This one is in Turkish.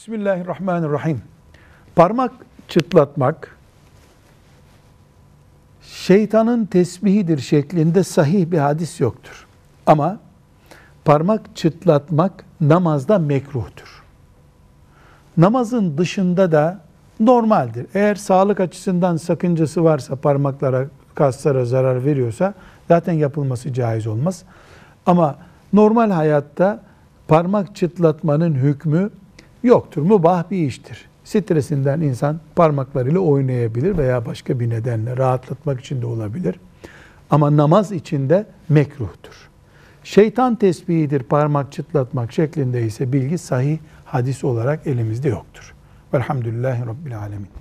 Bismillahirrahmanirrahim. Parmak çıtlatmak şeytanın tesbihidir şeklinde sahih bir hadis yoktur. Ama parmak çıtlatmak namazda mekruhtur. Namazın dışında da normaldir. Eğer sağlık açısından sakıncası varsa parmaklara, kaslara zarar veriyorsa zaten yapılması caiz olmaz. Ama normal hayatta parmak çıtlatmanın hükmü yoktur. Mubah bir iştir. Stresinden insan parmaklarıyla oynayabilir veya başka bir nedenle rahatlatmak için de olabilir. Ama namaz içinde mekruhtur. Şeytan tesbihidir parmak çıtlatmak şeklinde ise bilgi sahih hadis olarak elimizde yoktur. Velhamdülillahi Rabbil Alemin.